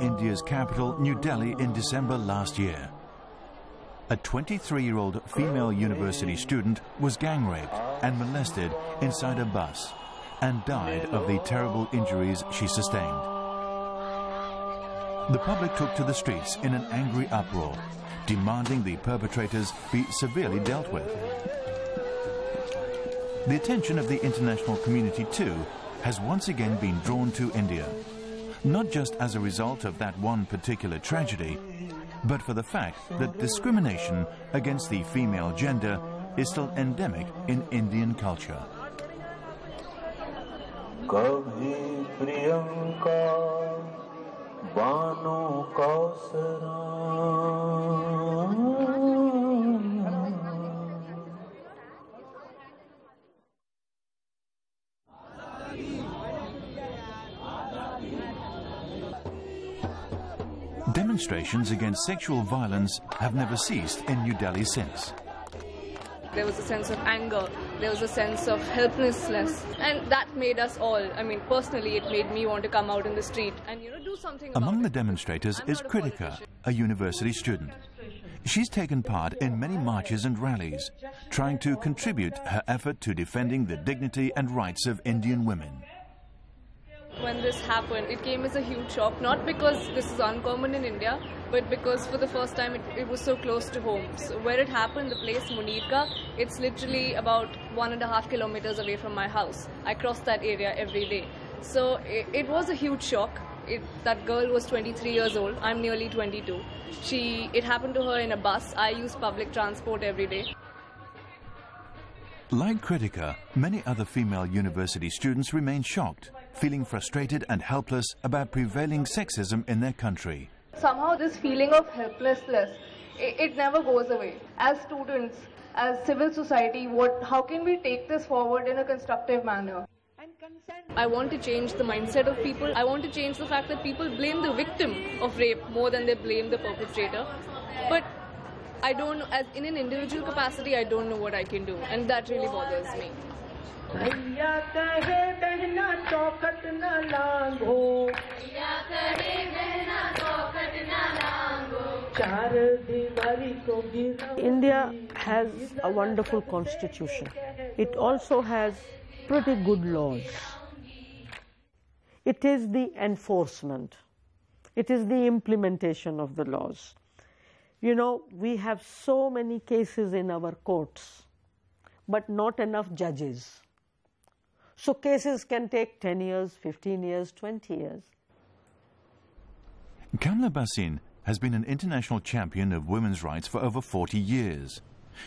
India's capital, New Delhi, in December last year. A 23-year-old female university student was gang raped and molested inside a bus and died of the terrible injuries she sustained. The public took to the streets in an angry uproar, demanding the perpetrators be severely dealt with. The attention of the international community, too, has once again been drawn to India not just as a result of that one particular tragedy, but for the fact that discrimination against the female gender is still endemic in Indian culture. Demonstrations against sexual violence have never ceased in New Delhi since. There was a sense of anger, there was a sense of helplessness, and that made us all, I mean, personally, it made me want to come out in the street and, you know, do something Among the demonstrators is Kritika, a university student. She's taken part in many marches and rallies, trying to contribute her effort to defending the dignity and rights of Indian women. When this happened, it came as a huge shock, not because this is uncommon in India, but because for the first time it, it was so close to home. So where it happened, the place Munirka, it's literally about one and a half kilometers away from my house. I cross that area every day. So it, it was a huge shock. It, that girl was 23 years old. I'm nearly 22. She, it happened to her in a bus. I use public transport every day. Like Kritika, many other female university students remain shocked, feeling frustrated and helpless about prevailing sexism in their country. Somehow this feeling of helplessness, it, it never goes away. As students, as civil society, what, how can we take this forward in a constructive manner? I want to change the mindset of people. I want to change the fact that people blame the victim of rape more than they blame the perpetrator. But I don't know, as in an individual capacity, I don't know what I can do, and that really bothers me. India has a wonderful constitution. It also has pretty good laws. It is the enforcement. It is the implementation of the laws. You know, we have so many cases in our courts, but not enough judges. So cases can take 10 years, 15 years, 20 years. Kamla Bhasin has been an international champion of women's rights for over 40 years.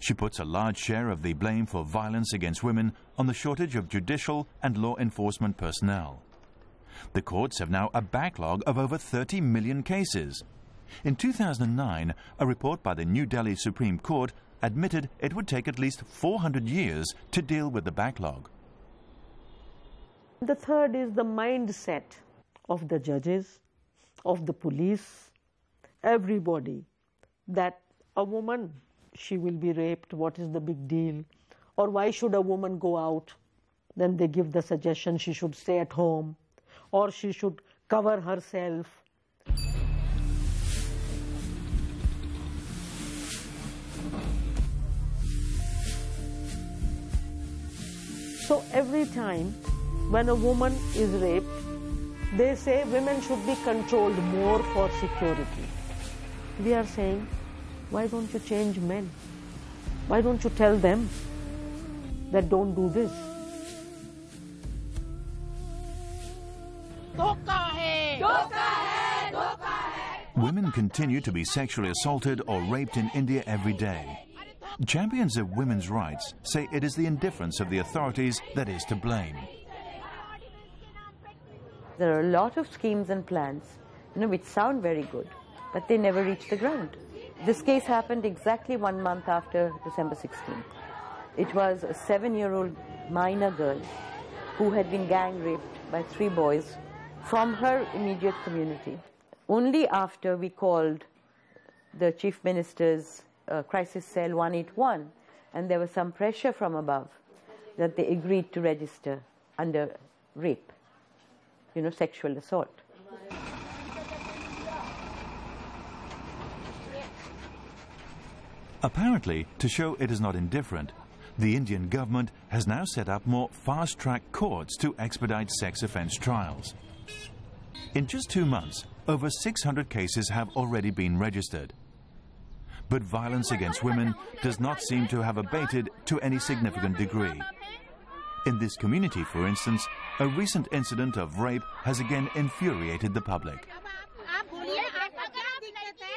She puts a large share of the blame for violence against women on the shortage of judicial and law enforcement personnel. The courts have now a backlog of over 30 million cases, in 2009, a report by the New Delhi Supreme Court admitted it would take at least 400 years to deal with the backlog. The third is the mindset of the judges, of the police, everybody, that a woman, she will be raped, what is the big deal? Or why should a woman go out? Then they give the suggestion she should stay at home, or she should cover herself, So every time when a woman is raped, they say women should be controlled more for security. We are saying, why don't you change men? Why don't you tell them that don't do this? Women continue to be sexually assaulted or raped in India every day. Champions of women's rights say it is the indifference of the authorities that is to blame. There are a lot of schemes and plans, you know, which sound very good, but they never reach the ground. This case happened exactly one month after December 16th. It was a seven-year-old minor girl who had been gang raped by three boys from her immediate community. Only after we called the Chief Minister's uh, crisis cell 181 and there was some pressure from above that they agreed to register under rape, you know, sexual assault. Apparently, to show it is not indifferent, the Indian government has now set up more fast-track courts to expedite sex offence trials. In just two months, over 600 cases have already been registered But violence against women does not seem to have abated to any significant degree. In this community, for instance, a recent incident of rape has again infuriated the public.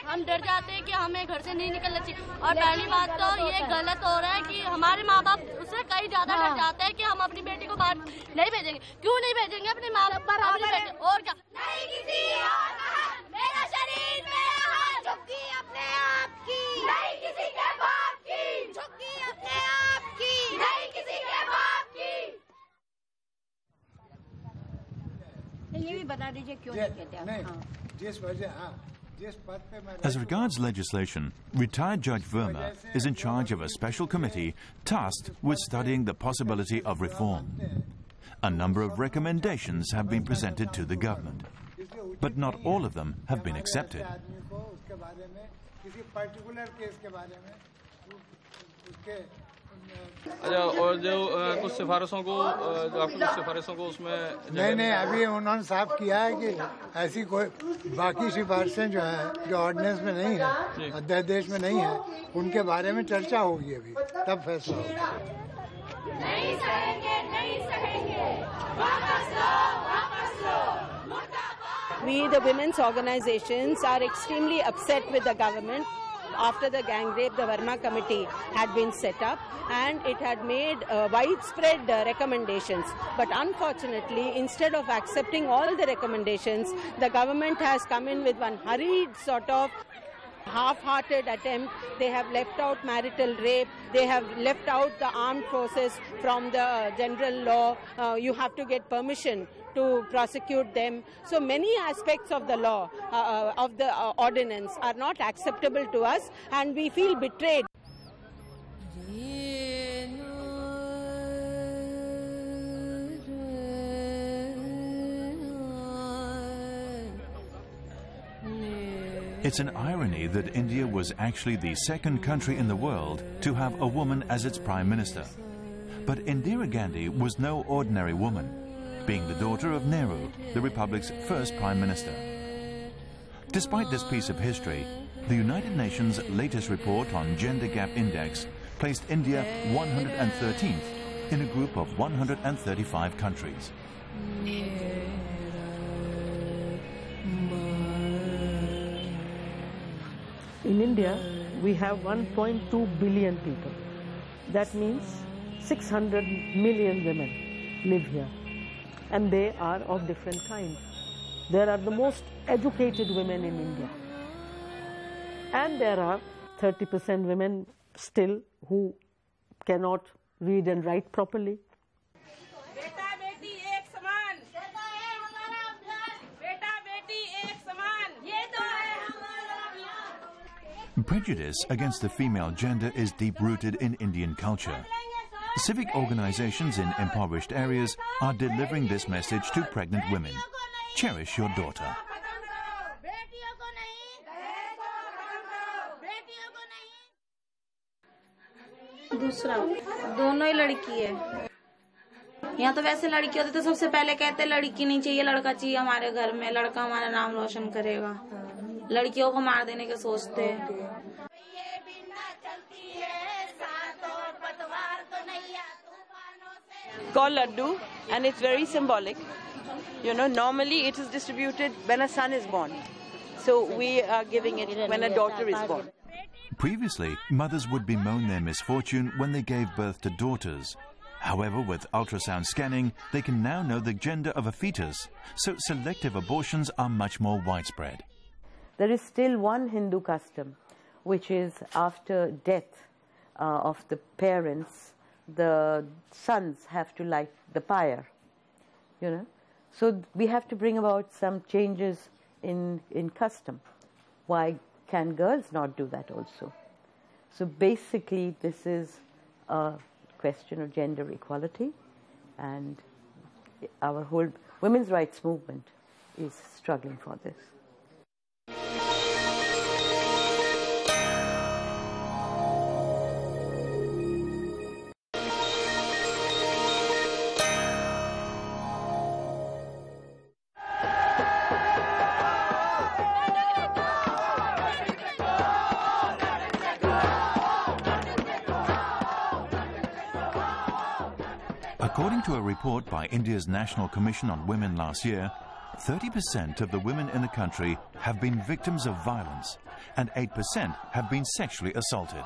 हम डर जाते हैं कि हमें घर से नहीं निकलना चाहिए और पहली बात तो ये गलत हो रहा है कि हमारे माँ बाप उससे कहीं ज्यादा डर जाते हैं कि हम अपनी बेटी को बाहर नहीं भेजेंगे क्यों नहीं भेजेंगे अपने माँ बाप अपनी बेटी और क्या नहीं किसी और का मेरा शरीर मेरा हाथ झुकी अपने आप की नहीं किसी के बाप की झुकी अपने आप की नहीं किसी के बाप की ये भी बता दीजिए क्यों नहीं कहते आप हाँ जिस वजह हाँ जिस पद पे मैं As regards legislation, retired Judge Verma is in charge of a special committee tasked with studying the possibility of reform. A number of recommendations have been presented to the government, but not all of them have been accepted. बारे में किसी particular case के बारे में उसके अच्छा और जो कुछ सिफारिशों को जो आपकी कुछ सिफारिशों को उसमें नहीं नहीं अभी उन्होंने साफ़ किया है कि ऐसी कोई बाकी सिफारिशें जो हैं जो ऑर्डिनेंस में नहीं है अध्यादेश में नहीं है उनके बारे में चर्चा होगी अभी तब फैसला होगा। नहीं सहेंगे नहीं सहेंगे। We, the women's organizations, are extremely upset with the government. After the gang rape, the Verma Committee had been set up and it had made uh, widespread uh, recommendations. But unfortunately, instead of accepting all the recommendations, the government has come in with one hurried sort of half-hearted attempt. They have left out marital rape. They have left out the armed forces from the general law. Uh, you have to get permission to prosecute them. So many aspects of the law, uh, uh, of the uh, ordinance, are not acceptable to us, and we feel betrayed. It's an irony that India was actually the second country in the world to have a woman as its prime minister. But Indira Gandhi was no ordinary woman, being the daughter of Nehru, the republic's first prime minister. Despite this piece of history, the United Nations' latest report on Gender Gap Index placed India 113th in a group of 135 countries. In India, we have 1.2 billion people. That means 600 million women live here and they are of different kinds. There are the most educated women in India, and there are 30% women still who cannot read and write properly. Prejudice against the female gender is deep rooted in Indian culture. Civic organizations in impoverished areas are delivering this message to pregnant women. Cherish your daughter. बेटियों को नहीं बेटियों को नहीं दूसरा दोनों ही लड़की है यहाँ तो वैसे लड़की होती तो सबसे पहले कहते लड़की नहीं चाहिए लड़का चाहिए हमारे घर में लड़का हमारा नाम रोशन करेगा लड़कियों को मार देने के सोचते हैं called laddu and it's very symbolic. You know, normally it is distributed when a son is born. So we are giving it when a daughter is born. Previously, mothers would bemoan their misfortune when they gave birth to daughters. However, with ultrasound scanning, they can now know the gender of a fetus, so selective abortions are much more widespread. There is still one Hindu custom, which is after death uh, of the parents, the sons have to light the pyre. You know, so we have to bring about some changes in in custom. Why can girls not do that also? So basically, this is a question of gender equality, and our whole women's rights movement is struggling for this. According to a report by India's National Commission on Women last year, 30% of the women in the country have been victims of violence and 8% have been sexually assaulted.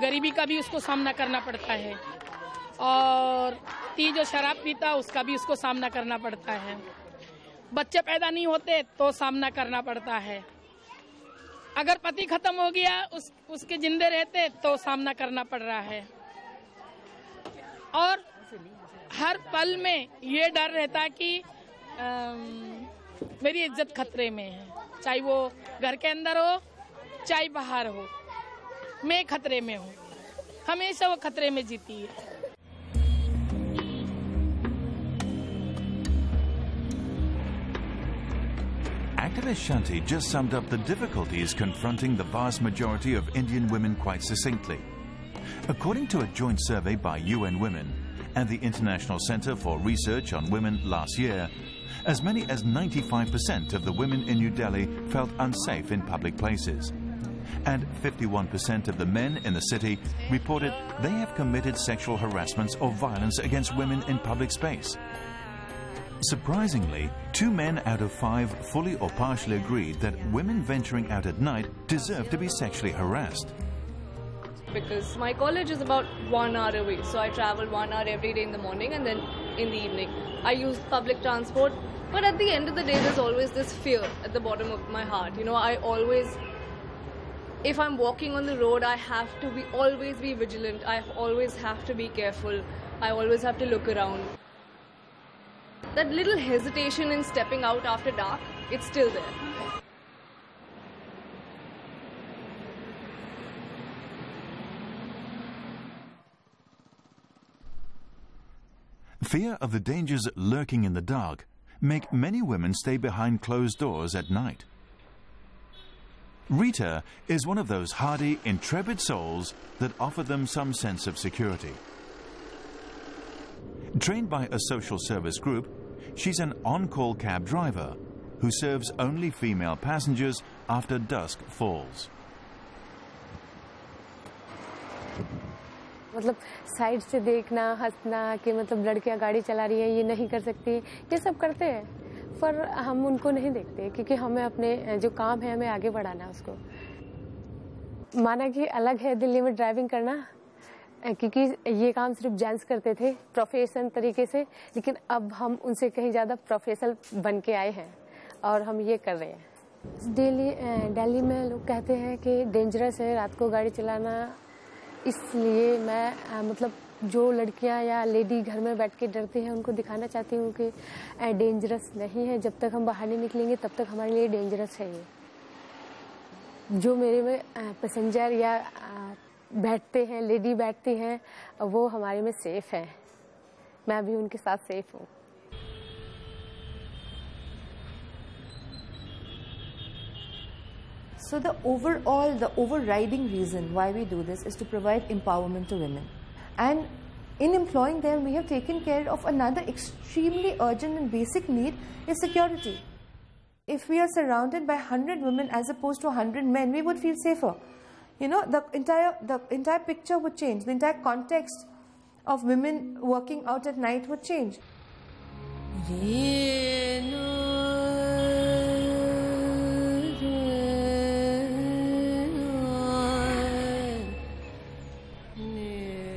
गरीबी का भी उसको सामना करना पड़ता है। और ती जो शराब पीता उसका भी उसको सामना करना पड़ता है। बच्चे पैदा नहीं होते तो सामना करना पड़ता है। अगर पति खत्म हो गया उस उसके जिंदे रहते तो सामना करना पड़ रहा है। और हर पल में ये डर रहता कि अम, मेरी इज़्ज़त खतरे में है। चाहे वो घर के अंदर हो चाहे बाहर हो। मैं खतरे में हूँ हमेशा वो खतरे में जीती है Activist Shanti just summed up the difficulties confronting the vast majority of Indian women quite succinctly. According to a joint survey by UN Women and the International Center for Research on Women last year, as many as 95% of the women in New Delhi felt unsafe in public places. And 51% of the men in the city reported they have committed sexual harassments or violence against women in public space. Surprisingly, two men out of five fully or partially agreed that women venturing out at night deserve to be sexually harassed. because my college is about one hour away. So I travel one hour every day in the morning and then in the evening. I use public transport, but at the end of the day, there's always this fear at the bottom of my heart. You know, I always, if I'm walking on the road, I have to be always be vigilant. I always have to be careful. I always have to look around. That little hesitation in stepping out after dark, it's still there. Fear of the dangers lurking in the dark make many women stay behind closed doors at night. Rita is one of those hardy, intrepid souls that offer them some sense of security. Trained by a social service group, she's an on-call cab driver who serves only female passengers after dusk falls. मतलब side से देखना हंसना कि मतलब लड़कियां गाड़ी चला रही है ये नहीं कर सकती ये सब करते हैं पर हम उनको नहीं देखते, क्योंकि हमें अपने जो काम है, हमें आगे बढ़ाना है उसको। माना कि अलग है दिल्ली में ड्राइविंग करना क्योंकि ये काम सिर्फ़ जेंट्स करते थे प्रोफेशन तरीके से, लेकिन अब हम उनसे कहीं ज़्यादा प्रोफेशनल बन के आए हैं, और हम ये कर रहे हैं। दिल्ली दिल्ली में लोग कहते हैं कि डेंजरस है रात को गाड़ी चलाना, इसलिए मैं मतलब जो लड़कियाँ या लेडी घर में बैठ के डरती हैं उनको दिखाना चाहती हूँ कि डेंजरस नहीं है। जब तक हम बाहर नहीं निकलेंगे तब तक हमारे लिए डेंजरस है ये। जो मेरे में पैसेंजर या बैठते हैं लेडी बैठती हैं वो हमारे में सेफ़ हैं। मैं भी उनके साथ सेफ़ हूँ। So the overall, the overriding reason why we do this is to provide empowerment to women. And in employing them, we have taken care of another extremely urgent and basic need is security. If we are surrounded by 100 women as opposed to 100 men, we would feel safer. You know, the entire, the entire picture would change. The entire context of women working out at night would change.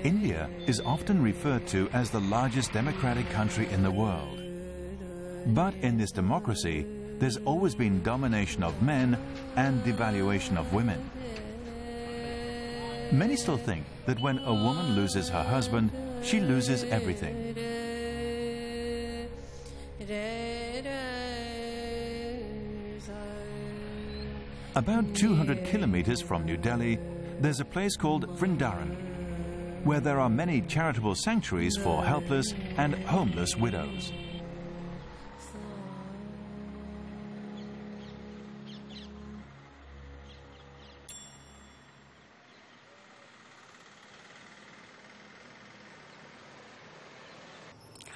India is often referred to as the largest democratic country in the world. But in this democracy, there's always been domination of men and devaluation of women. Many still think that when a woman loses her husband, she loses everything. About 200 kilometers from New Delhi, there's a place called Vrindavan, where there are many charitable sanctuaries for helpless and homeless widows.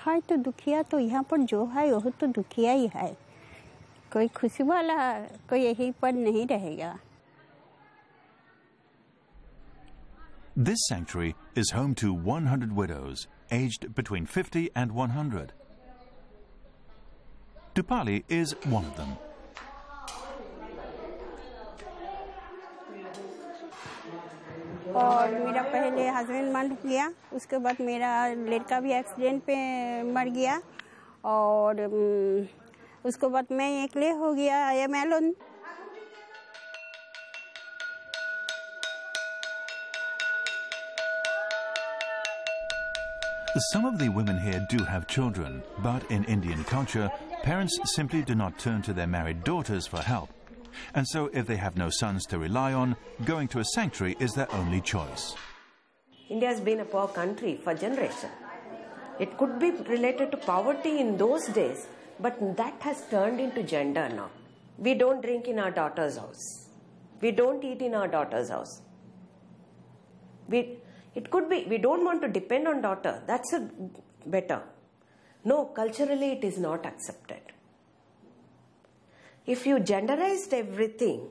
है तो दुखिया तो यहाँ पर जो है वह तो दुखिया ही है कोई खुशी वाला कोई यहीं पर नहीं रहेगा This sanctuary is home to 100 widows, aged between 50 and 100. Dupali is one of them. और मेरा पहले हस्बैंड मर गया उसके बाद मेरा लड़का भी एक्सीडेंट पे मर गया और अम, उसके बाद मैं अकेले हो गया I am alone Some of the women here do have children, but in Indian culture, parents simply do not turn to their married daughters for help. And so, if they have no sons to rely on, going to a sanctuary is their only choice. India has been a poor country for generations. It could be related to poverty in those days, but that has turned into gender now. We don't drink in our daughter's house. We don't eat in our daughter's house. We, it could be, we don't want to depend on daughter. That's a better. No, culturally it is not accepted. If you genderized everything,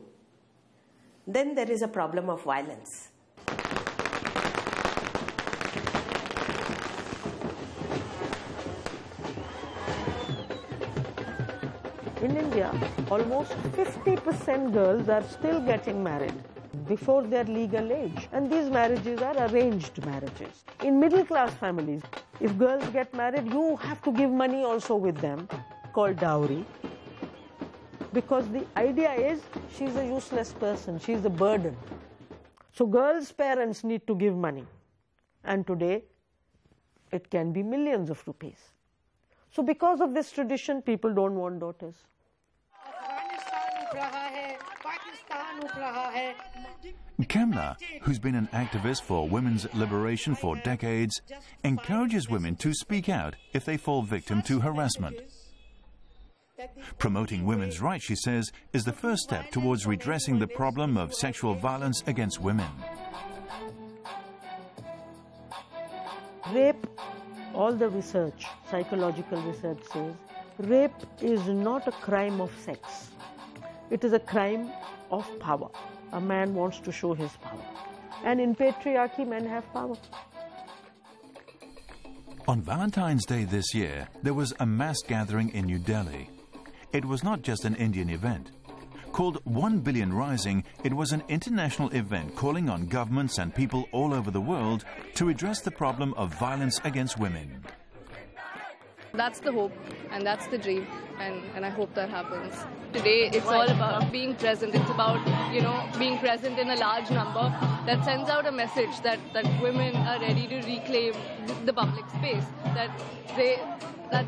then there is a problem of violence. In India, almost 50% girls are still getting married before their legal age. And these marriages are arranged marriages. In middle class families, if girls get married, you have to give money also with them, called dowry. Because the idea is she's a useless person, she's a burden. So, girls' parents need to give money. And today, it can be millions of rupees. So, because of this tradition, people don't want daughters. Kamla, who's been an activist for women's liberation for decades, encourages women to speak out if they fall victim to harassment. Promoting women's rights, she says, is the first step towards redressing the problem of sexual violence against women. Rape, all the research, psychological research says, rape is not a crime of sex. It is a crime of power. A man wants to show his power. And in patriarchy, men have power. On Valentine's Day this year, there was a mass gathering in New Delhi. It was not just an Indian event. Called 1 Billion Rising, it was an international event calling on governments and people all over the world to address the problem of violence against women. That's the hope and that's the dream and, and I hope that happens. Today it's all about being present. It's about, you know, being present in a large number that sends out a message that, that women are ready to reclaim the public space. That they that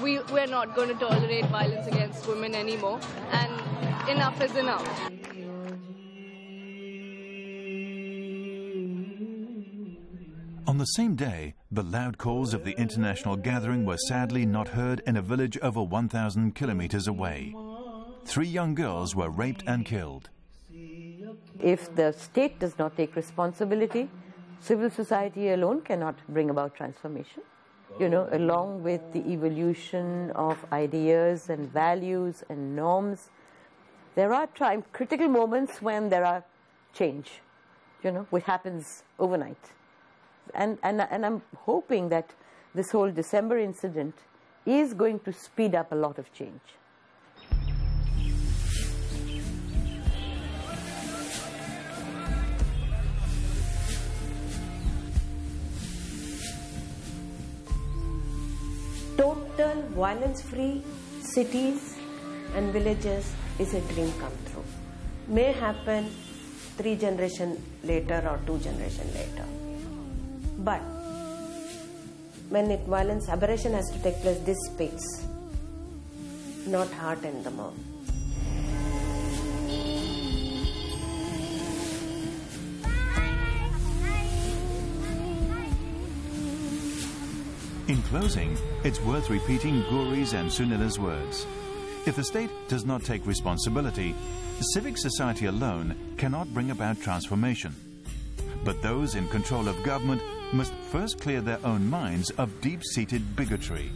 we we're not going to tolerate violence against women anymore and enough is enough. On the same day, the loud calls of the international gathering were sadly not heard in a village over 1,000 kilometers away. Three young girls were raped and killed. If the state does not take responsibility, civil society alone cannot bring about transformation. You know, along with the evolution of ideas and values and norms, there are time, critical moments when there are change, you know, which happens overnight. And, and, and I'm hoping that this whole December incident is going to speed up a lot of change. Total violence free cities and villages is a dream come true. May happen three generation later or two generation later. But when it violence aberration has to take place, this speaks, not heart and the mouth. In closing, it's worth repeating Gauri's and Sunila's words. If the state does not take responsibility, civic society alone cannot bring about transformation. But those in control of government must first clear their own minds of deep-seated bigotry.